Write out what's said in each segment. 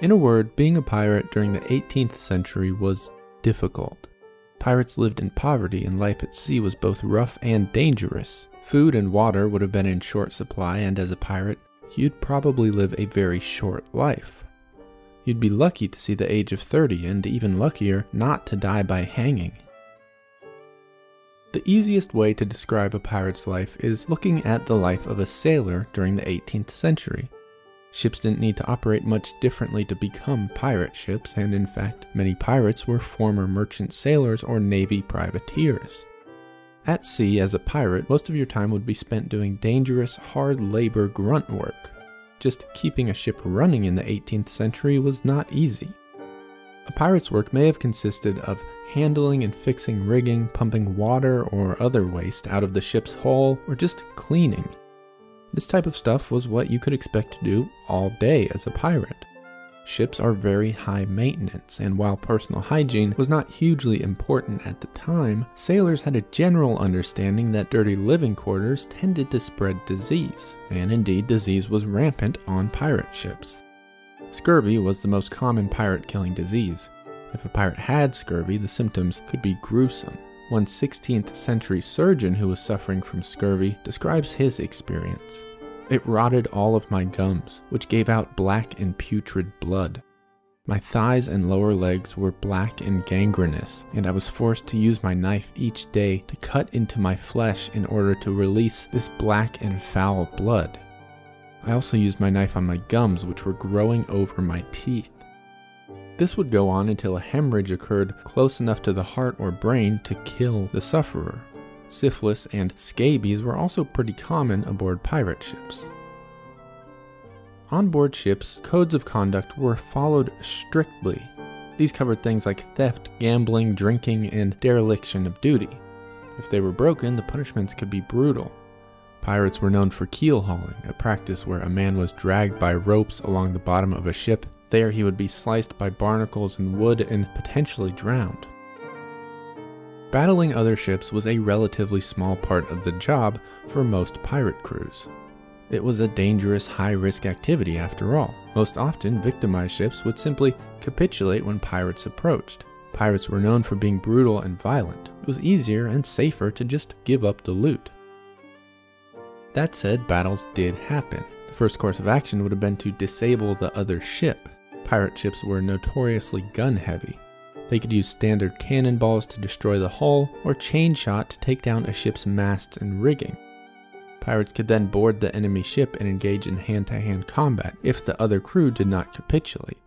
In a word, being a pirate during the 18th century was difficult. Pirates lived in poverty and life at sea was both rough and dangerous. Food and water would have been in short supply, and as a pirate, you'd probably live a very short life. You'd be lucky to see the age of 30, and even luckier not to die by hanging. The easiest way to describe a pirate's life is looking at the life of a sailor during the 18th century. Ships didn't need to operate much differently to become pirate ships, and in fact, many pirates were former merchant sailors or navy privateers. At sea, as a pirate, most of your time would be spent doing dangerous, hard labor grunt work. Just keeping a ship running in the 18th century was not easy. A pirate's work may have consisted of handling and fixing rigging, pumping water or other waste out of the ship's hull, or just cleaning. This type of stuff was what you could expect to do all day as a pirate. Ships are very high maintenance, and while personal hygiene was not hugely important at the time, sailors had a general understanding that dirty living quarters tended to spread disease, and indeed disease was rampant on pirate ships. Scurvy was the most common pirate killing disease. If a pirate had scurvy, the symptoms could be gruesome. One 16th century surgeon who was suffering from scurvy describes his experience. It rotted all of my gums, which gave out black and putrid blood. My thighs and lower legs were black and gangrenous, and I was forced to use my knife each day to cut into my flesh in order to release this black and foul blood. I also used my knife on my gums, which were growing over my teeth. This would go on until a hemorrhage occurred close enough to the heart or brain to kill the sufferer. Syphilis and scabies were also pretty common aboard pirate ships. On board ships, codes of conduct were followed strictly. These covered things like theft, gambling, drinking, and dereliction of duty. If they were broken, the punishments could be brutal. Pirates were known for keel hauling, a practice where a man was dragged by ropes along the bottom of a ship there he would be sliced by barnacles and wood and potentially drowned. Battling other ships was a relatively small part of the job for most pirate crews. It was a dangerous, high risk activity after all. Most often, victimized ships would simply capitulate when pirates approached. Pirates were known for being brutal and violent. It was easier and safer to just give up the loot. That said, battles did happen. The first course of action would have been to disable the other ship. Pirate ships were notoriously gun heavy. They could use standard cannonballs to destroy the hull or chain shot to take down a ship's masts and rigging. Pirates could then board the enemy ship and engage in hand to hand combat if the other crew did not capitulate.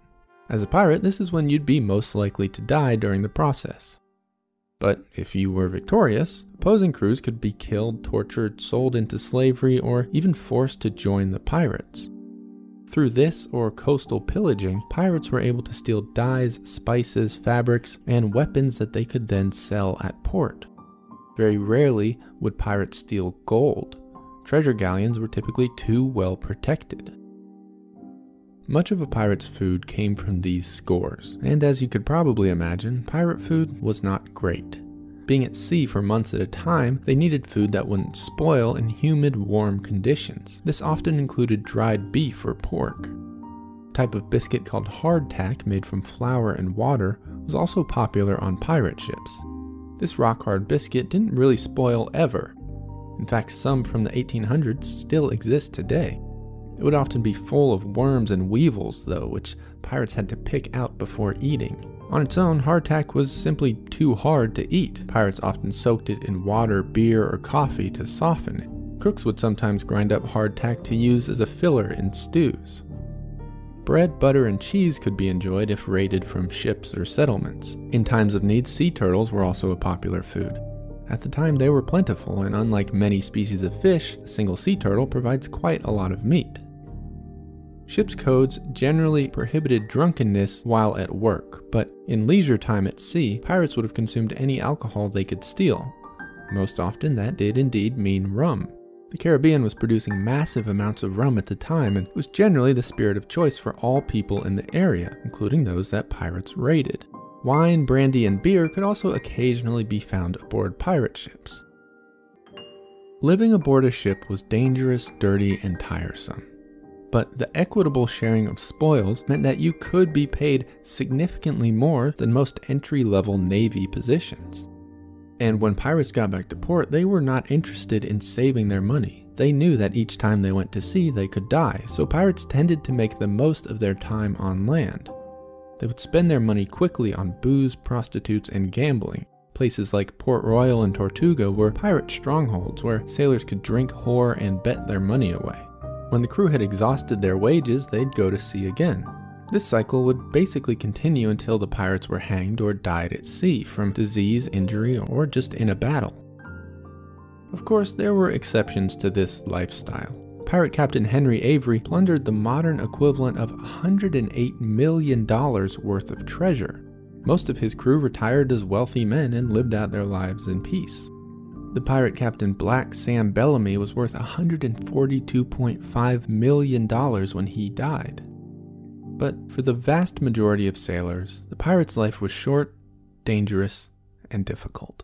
As a pirate, this is when you'd be most likely to die during the process. But if you were victorious, opposing crews could be killed, tortured, sold into slavery, or even forced to join the pirates. Through this or coastal pillaging, pirates were able to steal dyes, spices, fabrics, and weapons that they could then sell at port. Very rarely would pirates steal gold. Treasure galleons were typically too well protected. Much of a pirate's food came from these scores, and as you could probably imagine, pirate food was not great. Being at sea for months at a time, they needed food that wouldn't spoil in humid, warm conditions. This often included dried beef or pork. A type of biscuit called hardtack, made from flour and water, was also popular on pirate ships. This rock hard biscuit didn't really spoil ever. In fact, some from the 1800s still exist today. It would often be full of worms and weevils, though, which pirates had to pick out before eating. On its own, hardtack was simply too hard to eat. Pirates often soaked it in water, beer, or coffee to soften it. Cooks would sometimes grind up hardtack to use as a filler in stews. Bread, butter, and cheese could be enjoyed if raided from ships or settlements. In times of need, sea turtles were also a popular food. At the time, they were plentiful, and unlike many species of fish, a single sea turtle provides quite a lot of meat. Ship's codes generally prohibited drunkenness while at work, but in leisure time at sea, pirates would have consumed any alcohol they could steal. Most often, that did indeed mean rum. The Caribbean was producing massive amounts of rum at the time and was generally the spirit of choice for all people in the area, including those that pirates raided. Wine, brandy, and beer could also occasionally be found aboard pirate ships. Living aboard a ship was dangerous, dirty, and tiresome. But the equitable sharing of spoils meant that you could be paid significantly more than most entry level Navy positions. And when pirates got back to port, they were not interested in saving their money. They knew that each time they went to sea, they could die, so pirates tended to make the most of their time on land. They would spend their money quickly on booze, prostitutes, and gambling. Places like Port Royal and Tortuga were pirate strongholds where sailors could drink, whore, and bet their money away. When the crew had exhausted their wages, they'd go to sea again. This cycle would basically continue until the pirates were hanged or died at sea from disease, injury, or just in a battle. Of course, there were exceptions to this lifestyle. Pirate Captain Henry Avery plundered the modern equivalent of $108 million worth of treasure. Most of his crew retired as wealthy men and lived out their lives in peace. The pirate captain Black Sam Bellamy was worth $142.5 million when he died. But for the vast majority of sailors, the pirate's life was short, dangerous, and difficult.